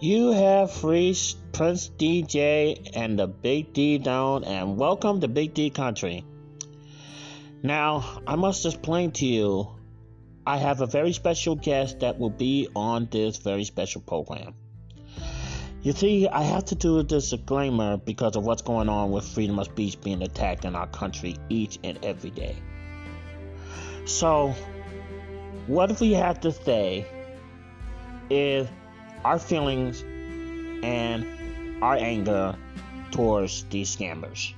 You have reached Prince DJ and the Big D Zone, and welcome to Big D Country. Now, I must explain to you, I have a very special guest that will be on this very special program. You see, I have to do a disclaimer because of what's going on with freedom of speech being attacked in our country each and every day. So, what we have to say is our feelings and our anger towards these scammers.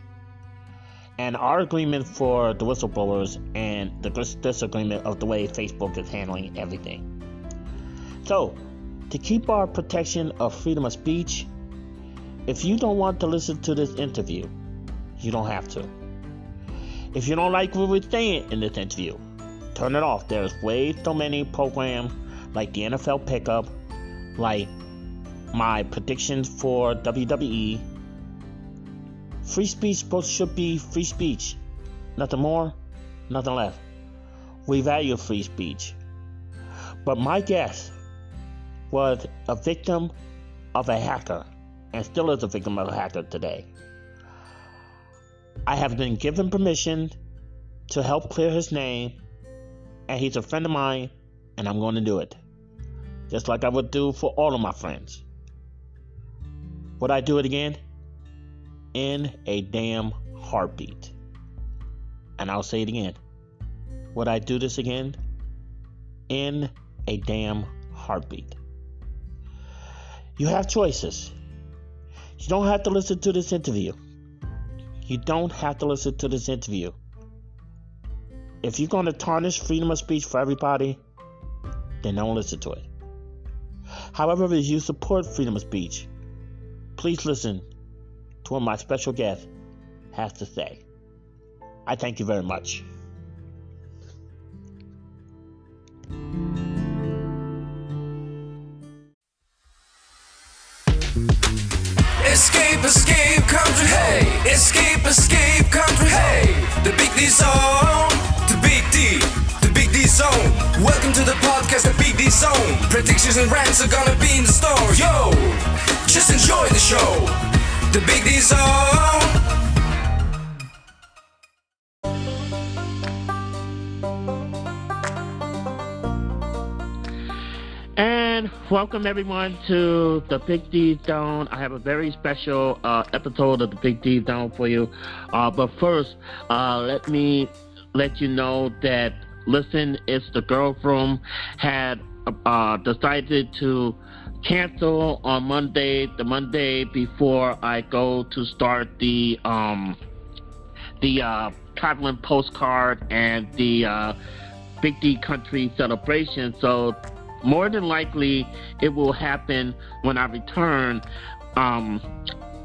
And our agreement for the whistleblowers and the disagreement of the way Facebook is handling everything. So, to keep our protection of freedom of speech, if you don't want to listen to this interview, you don't have to. If you don't like what we're saying in this interview, turn it off. There's way too many programs like the NFL Pickup, like my predictions for WWE. Free speech should be free speech. Nothing more, nothing less. We value free speech. But my guest was a victim of a hacker and still is a victim of a hacker today. I have been given permission to help clear his name, and he's a friend of mine, and I'm going to do it. Just like I would do for all of my friends. Would I do it again? In a damn heartbeat. And I'll say it again. Would I do this again? In a damn heartbeat. You have choices. You don't have to listen to this interview. You don't have to listen to this interview. If you're going to tarnish freedom of speech for everybody, then don't listen to it. However, if you support freedom of speech, please listen to what my special guest has to say. I thank you very much. Escape, escape, country, hey! Escape, escape, country, hey! The Big D Zone, the Big D, the Big D Zone. Welcome to the podcast, Big Zone. Predictions and rants are gonna be in the store, yo! Just enjoy the show, the Big D Zone. And welcome everyone to the Big D Zone. I have a very special uh, episode of the Big D Zone for you. Uh, but first, uh, let me let you know that Listen, it's the girl room had uh, decided to cancel on Monday, the Monday before I go to start the um, the uh, traveling postcard and the uh, Big D Country celebration. So more than likely, it will happen when I return. Um,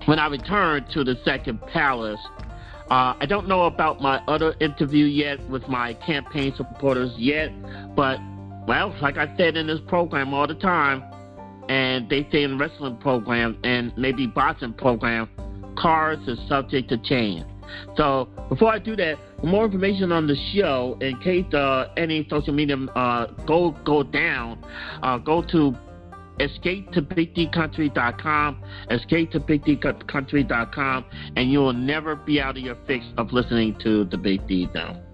when I return to the second palace. Uh, I don't know about my other interview yet with my campaign supporters yet, but well, like I said in this program all the time, and they say in wrestling programs and maybe boxing programs, cars is subject to change. So before I do that, more information on the show, in case uh, any social media uh, go go down, uh, go to escape to bigdcountry.com, escape to bigdcountry.com, and you will never be out of your fix of listening to the Big D Zone.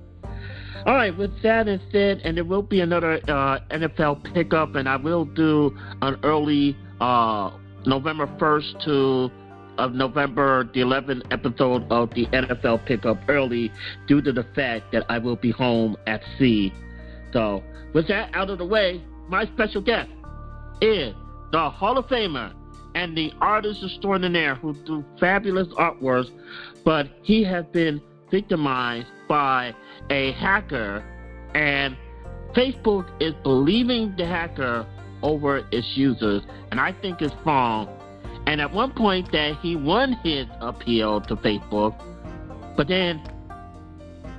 All right, with that instead, and there will be another uh, NFL pickup, and I will do an early uh, November 1st to of November the 11th episode of the NFL pickup early due to the fact that I will be home at sea. So, with that out of the way, my special guest is the Hall of Famer and the artist extraordinaire who do fabulous artworks, but he has been victimized by a hacker, and Facebook is believing the hacker over its users, and I think it's wrong. And at one point that he won his appeal to Facebook, but then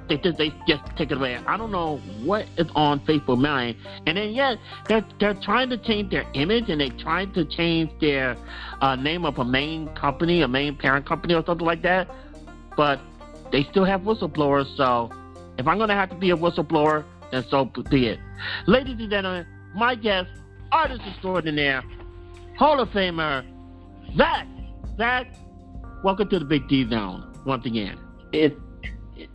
they just they just take it away. I don't know what is on Facebook mind, and then yet they're they're trying to change their image and they're trying to change their uh, name of a main company, a main parent company, or something like that. But they still have whistleblowers, so if I'm gonna have to be a whistleblower, then so be it. Ladies and gentlemen, my guest, artist extraordinaire, Hall of Famer, Zach. Zach, welcome to the Big D Zone once again. It,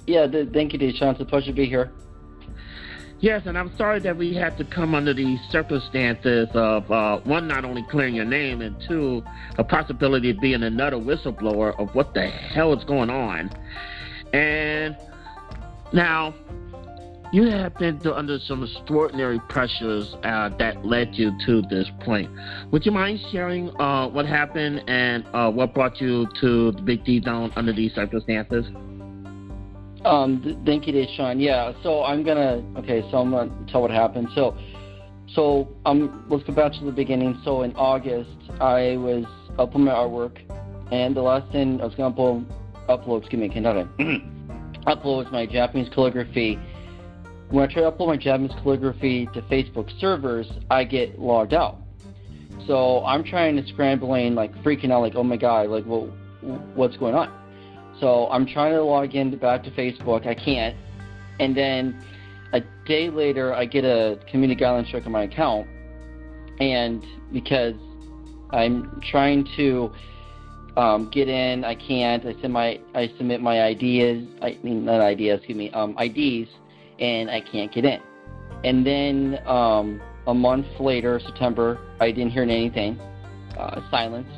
yeah, the, thank you, Deshaun. It's a pleasure to be here. Yes, and I'm sorry that we had to come under these circumstances of uh, one, not only clearing your name, and two, a possibility of being another whistleblower of what the hell is going on. And now, you have been under some extraordinary pressures uh, that led you to this point. Would you mind sharing uh, what happened and uh, what brought you to the Big D Zone under these circumstances? Um, th- thank you, Deshaun. Yeah, so I'm gonna okay, so I'm gonna tell what happened. So, so um, let's go back to the beginning. So in August, I was uploading my artwork, and the last thing I was gonna upload, upload excuse me, cannot upload my Japanese calligraphy. When I try to upload my Japanese calligraphy to Facebook servers, I get logged out. So I'm trying to scramble scrambling, like freaking out, like oh my god, like well, what's going on? So I'm trying to log in back to Facebook. I can't. And then a day later, I get a community guidelines check on my account. And because I'm trying to um, get in, I can't. I send my I submit my ideas. I mean not ideas, excuse me, um, IDs, and I can't get in. And then um, a month later, September, I didn't hear anything. Uh, silence.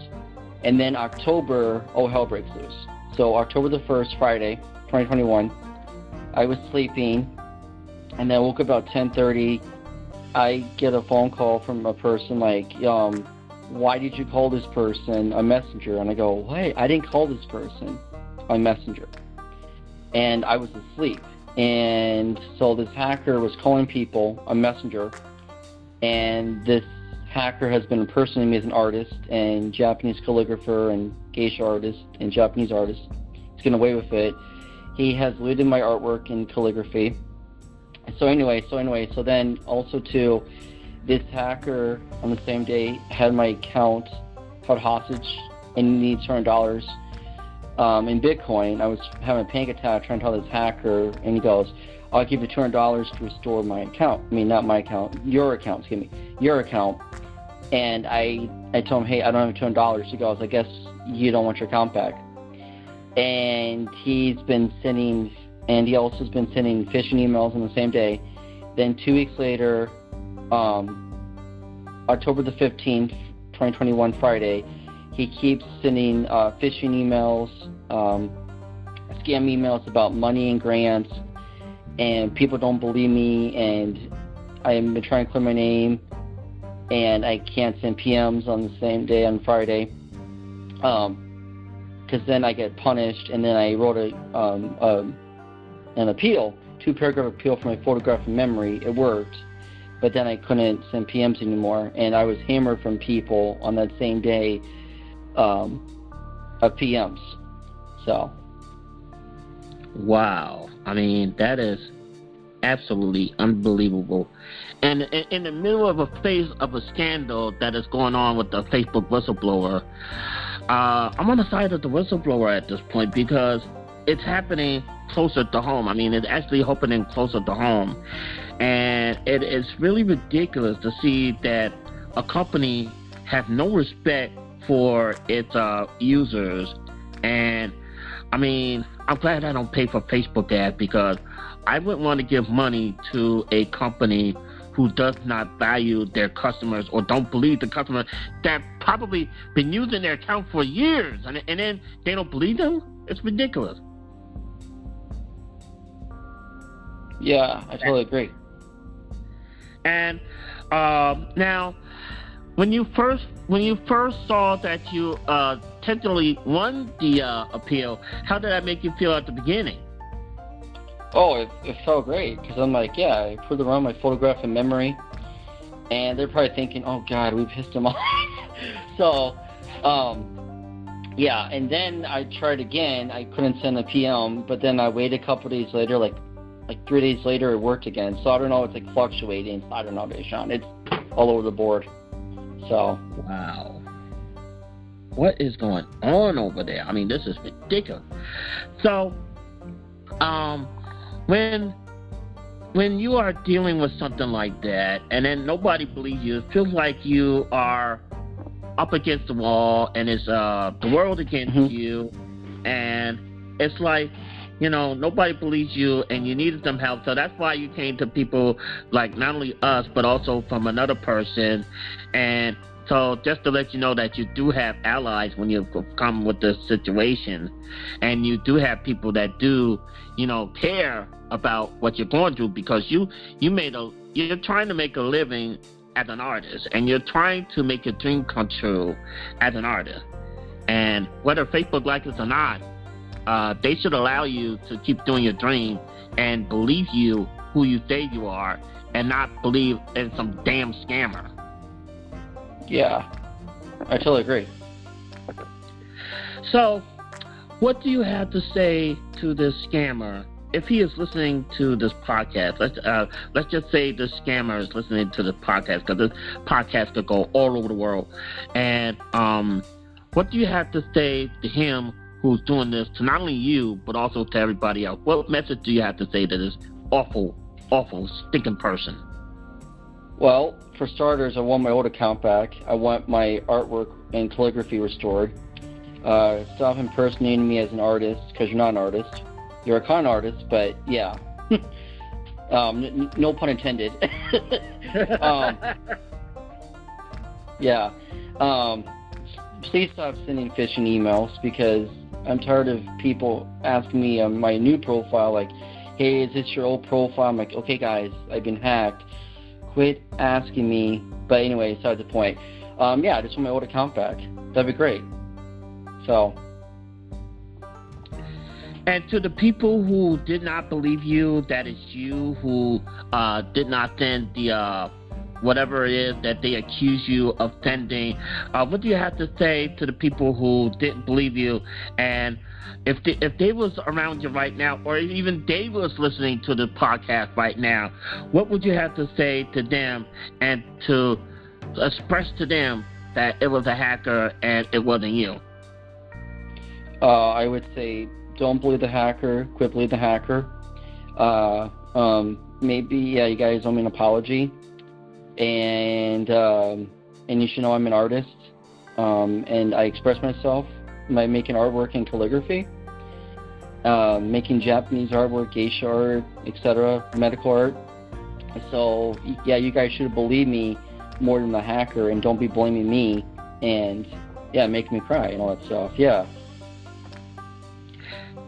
And then October, oh hell breaks loose. So October the 1st, Friday, 2021, I was sleeping, and then I woke up about 10:30. I get a phone call from a person like, um, "Why did you call this person a messenger?" And I go, "Wait, I didn't call this person a messenger." And I was asleep, and so this hacker was calling people a messenger, and this hacker has been impersonating me as an artist and Japanese calligrapher and geisha artist and Japanese artist. He's getting away with it. He has looted my artwork in calligraphy. So anyway, so anyway, so then also too, this hacker on the same day had my account held hostage and needs two hundred dollars um, in Bitcoin. I was having a panic attack trying to tell this hacker, and he goes, "I'll give you two hundred dollars to restore my account. I mean, not my account, your account. Excuse me, your account." And I, I told him, "Hey, I don't have two hundred dollars." He goes, "I guess you don't want your account back." And he's been sending, and he also has been sending phishing emails on the same day. Then two weeks later, um, October the fifteenth, twenty twenty one, Friday, he keeps sending uh, phishing emails, um, scam emails about money and grants, and people don't believe me, and I've been trying to clear my name, and I can't send PMs on the same day on Friday, because then I get punished, and then I wrote a, um, um, an appeal, two paragraph appeal for my photograph memory. It worked, but then I couldn't send PMs anymore, and I was hammered from people on that same day um, of PMs. So. Wow. I mean, that is absolutely unbelievable. And in, the middle of a phase of a scandal that is going on with the Facebook whistleblower, uh, I'm on the side of the whistleblower at this point because it's happening closer to home. I mean, it's actually happening closer to home. And it is really ridiculous to see that a company has no respect for its uh, users. And I mean, I'm glad I don't pay for Facebook ads because I wouldn't want to give money to a company who does not value their customers or don't believe the customers that probably been using their account for years and, and then they don't believe them. It's ridiculous. Yeah, I totally agree. And um, now, when you first when you first saw that you uh, technically won the uh, appeal, how did that make you feel at the beginning? Oh, it, it felt great because I'm like, yeah, I put around my photograph in memory, and they're probably thinking, oh God, we pissed them off. so, um, yeah, and then I tried again. I couldn't send a PM, but then I waited a couple days later, like like three days later, it worked again. So I don't know. It's like fluctuating. I don't know, Deshaun. It's all over the board. So. Wow. What is going on over there? I mean, this is ridiculous. So, um, when when you are dealing with something like that, and then nobody believes you, it feels like you are up against the wall and it's uh the world against Mhm. you and it's like you know nobody believes you and you needed some help. So that's why you came to people like not only us but also from another person. And so just to let you know that you do have allies when you come with this situation. And you do have people that do you know care about what you're going through because you you made a you're trying to make a living as an artist and you're trying to make your dream come true as an artist. And whether facebook likes it or not uh, they should allow you to keep doing your dream and believe you who you say you are and not believe in some damn scammer Yeah, I totally agree. So, what do you have to say to this scammer if he is listening to this podcast? Let's uh, let's just say the scammer is listening to the podcast because this podcast could go all over the world. And um, what do you have to say to him who's doing this to not only you but also to everybody else? What message do you have to say to this awful, awful, stinking person? Well, for starters, I want my old account back. I want my artwork and calligraphy restored. Uh, stop impersonating me as an artist because you're not an artist. You're a con artist, but yeah. um, n- no pun intended. um, yeah. Um, please stop sending phishing emails because I'm tired of people asking me on my new profile, like, hey, is this your old profile? I'm like, okay, guys, I've been hacked. Quit asking me. But anyway, besides the point. Um, yeah, I just want my old account back. That'd be great. So, And to the people who did not believe you, that is you who uh, did not send the uh, whatever it is that they accuse you of sending. Uh, what do you have to say to the people who didn't believe you? And if they, if they was around you right now, or even they was listening to the podcast right now, what would you have to say to them and to express to them that it was a hacker and it wasn't you? uh, I would say don't believe the hacker. Quit believe the hacker. Uh, um, maybe yeah, you guys owe me an apology, and um, and you should know I'm an artist, um, and I express myself by making artwork and calligraphy, uh, making Japanese artwork, geisha art, etc., medical art. So yeah, you guys should believe me more than the hacker, and don't be blaming me and yeah, make me cry and all that stuff. Yeah.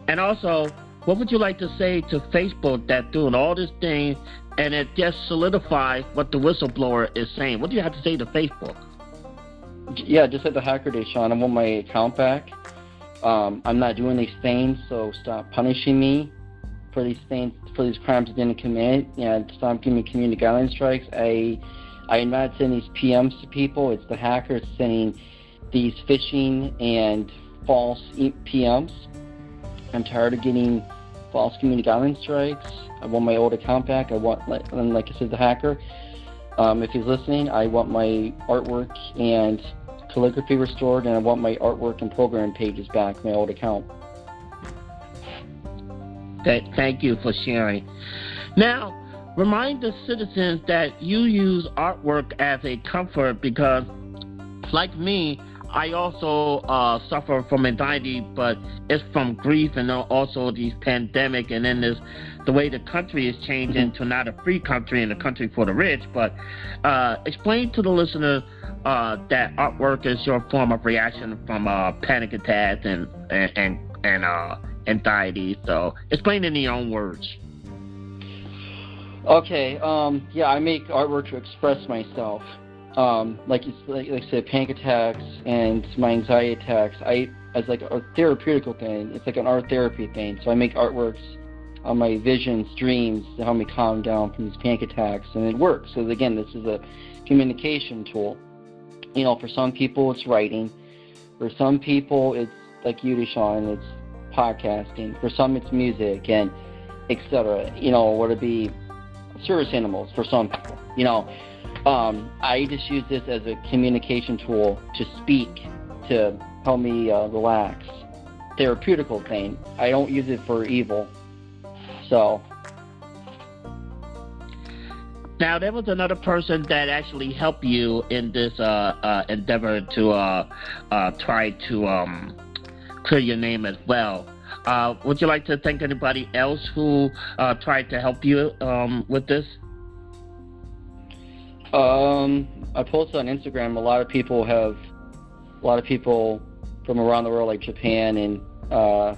And also, what would you like to say to Facebook that doing all this thing and it just solidifies what the whistleblower is saying? What do you have to say to Facebook? Yeah, just at the hacker Day, Sean. I want my account back. Um, I'm not doing these things, so stop punishing me for these things, for these crimes I didn't commit. Yeah, stop giving me community guideline strikes. I, I am not sending these PMs to people. It's the hackers sending these phishing and false PMs. I'm tired of getting false community guideline strikes. I want my old account back. I want, like, and like I said, the hacker. Um, if he's listening, I want my artwork and calligraphy restored, and I want my artwork and program pages back, my old account. Th- Thank you for sharing. Now, remind the citizens that you use artwork as a comfort because, like me, I also uh, suffer from anxiety, but it's from grief and also these pandemic, and then there's the way the country is changing to not a free country and a country for the rich. But uh, explain to the listener uh, that artwork is your form of reaction from uh, panic attacks and and and, and uh, anxiety. So explain in your own words. Okay, um, yeah, I make artwork to express myself. Um, like it's like, like I said, panic attacks and my anxiety attacks. I as like a therapeutical thing. It's like an art therapy thing. So I make artworks on my visions, dreams to help me calm down from these panic attacks, and it works. So again, this is a communication tool. You know, for some people it's writing. For some people it's like you, Deshaun, it's podcasting. For some it's music and etc. You know, would it be service animals for some people? You know, um, I just use this as a communication tool to speak, to help me uh, relax. Therapeutical thing. I don't use it for evil. So, Now there was another person that actually helped you in this uh, uh, endeavor to uh, uh, try to um, clear your name as well. Uh, would you like to thank anybody else who tried to help you um, with this? Um, I posted on Instagram. A lot of people have, a lot of people from around the world, like Japan and uh,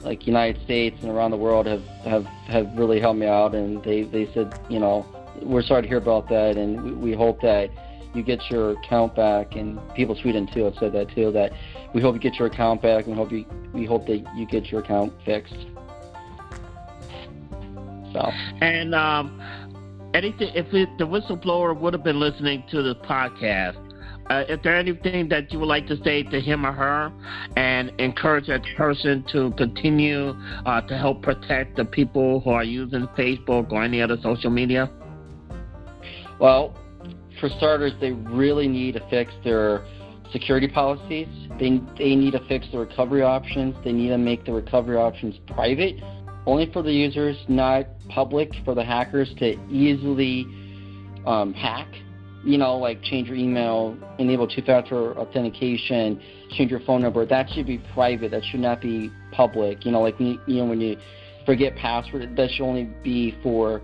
like United States and around the world, have have have really helped me out. And they they said, you know, we're sorry to hear about that, and we, we hope that you get your account back. And people Sweden too have said that too. That we hope you get your account back, and hope you we hope that you get your account fixed. So. And um, anything if it, the whistleblower would have been listening to the podcast, uh, is there anything that you would like to say to him or her and encourage that person to continue uh, to help protect the people who are using Facebook or any other social media? Well, for starters, they really need to fix their security policies. They, they need to fix the recovery options. They need to make the recovery options private, only for the users, not public for the hackers to easily um, hack. You know, like change your email, enable two-factor authentication, change your phone number. That should be private. That should not be public. You know, like you know when you forget password, that should only be for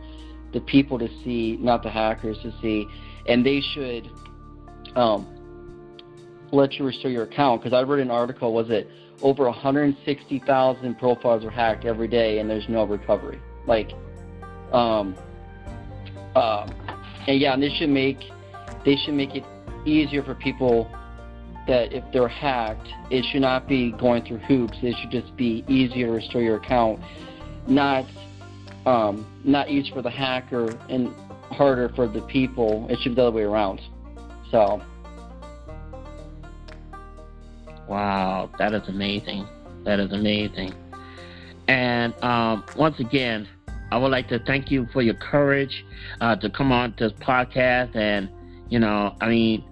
the people to see, not the hackers to see. And they should um, let you restore your account. Because I read an article, was it over 160,000 profiles are hacked every day, and there's no recovery. Like, um, um, and yeah, and they should make they should make it easier for people that if they're hacked, it should not be going through hoops. It should just be easier to restore your account, not um, not easy for the hacker and harder for the people. It should be the other way around. So. Wow, that is amazing. That is amazing. And um, once again, I would like to thank you for your courage uh, to come on this podcast. And, you know, I mean,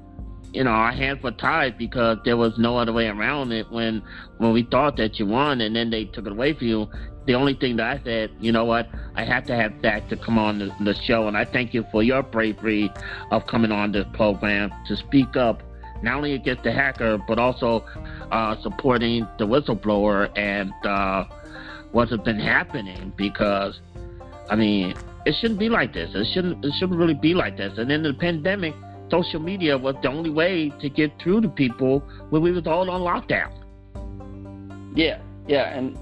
you know, our hands were tied because there was no other way around it when when we thought that you won and then they took it away from you. The only thing that I said, you know what, I have to have Zach to come on the, the show, and I thank you for your bravery of coming on this program to speak up, not only against the hacker, but also uh, supporting the whistleblower and uh, what has been happening because, I mean, it shouldn't be like this. It shouldn't. It shouldn't really be like this. And in the pandemic, social media was the only way to get through to people when we was all on lockdown. Yeah, yeah, and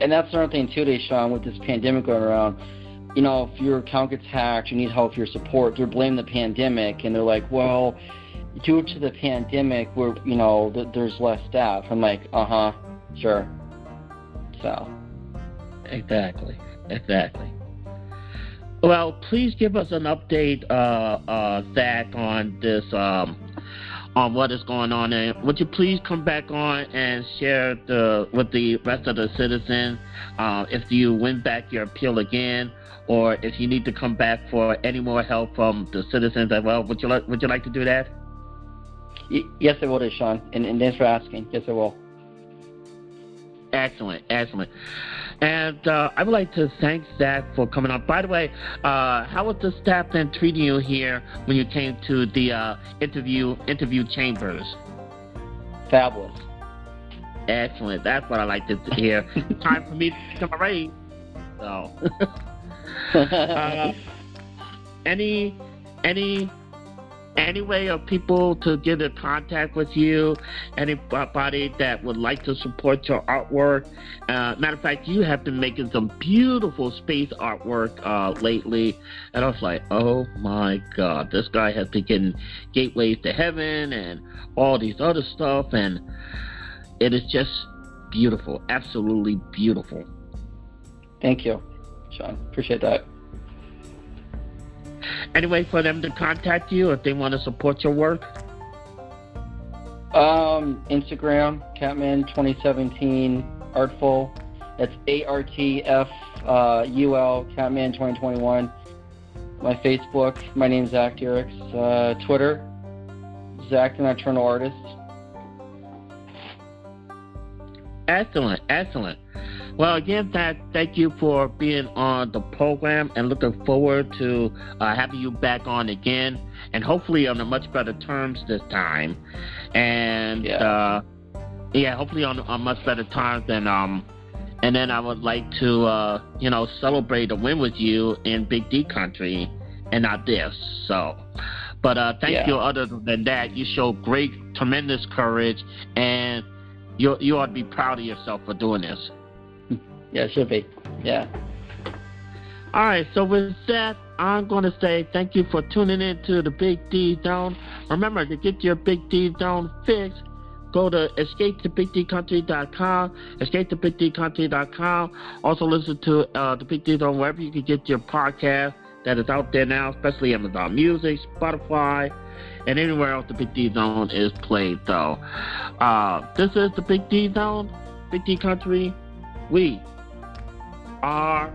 and that's another thing too, Sean, with this pandemic going around. You know, if your account gets hacked, you need help, your support. They're blaming the pandemic, and they're like, well, due to the pandemic, we're you know th- there's less staff. I'm like, uh huh, sure. So. Exactly. Exactly. Well, please give us an update, uh, uh, Zach, on this, um, on what is going on, and would you please come back on and share the with the rest of the citizens uh, if you win back your appeal again, or if you need to come back for any more help from the citizens as well? Would you like Would you like to do that? Y- yes, I will, Sean, and, and thanks for asking. Yes, I will. Excellent, excellent. And uh, I would like to thank Zach for coming on. By the way, uh, how was the staff then treating you here when you came to the uh, interview interview chambers? Fabulous. Excellent. That's what I like to hear. Time for me to become a raise. So, uh, any any any way of people to get in contact with you, anybody that would like to support your artwork. Uh, matter of fact, you have been making some beautiful space artwork uh, lately, and I was like, oh my god, this guy has been getting gateways to heaven and all these other stuff, and it is just beautiful, absolutely beautiful. Thank you, Sean. Appreciate that. Any way for them to contact you if they want to support your work? Um, Instagram, Catman 2017 Artful. That's A R T F uh, U L Catman 2021. My Facebook, my name's Zach Diericks. Uh, Twitter, Zach the Nocturnal Artist. Excellent, excellent. Well, again, that thank you for being on the program, and looking forward to uh, having you back on again, and hopefully on a much better terms this time. And Yeah. uh, yeah, hopefully on, on much better terms than um. And then I would like to, uh, you know, celebrate a win with you in Big D country, and not this. So, but uh, thank Yeah. you. Other than that, you show great, tremendous courage, and you you ought to be proud of yourself for doing this. Yeah, it should be. Yeah. All right, so with that, I'm going to say thank you for tuning in to the Big D Zone. Remember to get your Big D Zone fix, go to escapetobigdcountry.com, escapetobigdcountry.com. Also listen to uh, the Big D Zone wherever you can get your podcast that is out there now, especially Amazon Music, Spotify, and anywhere else the Big D Zone is played. Though, uh, this is the Big D Zone, Big D Country. We are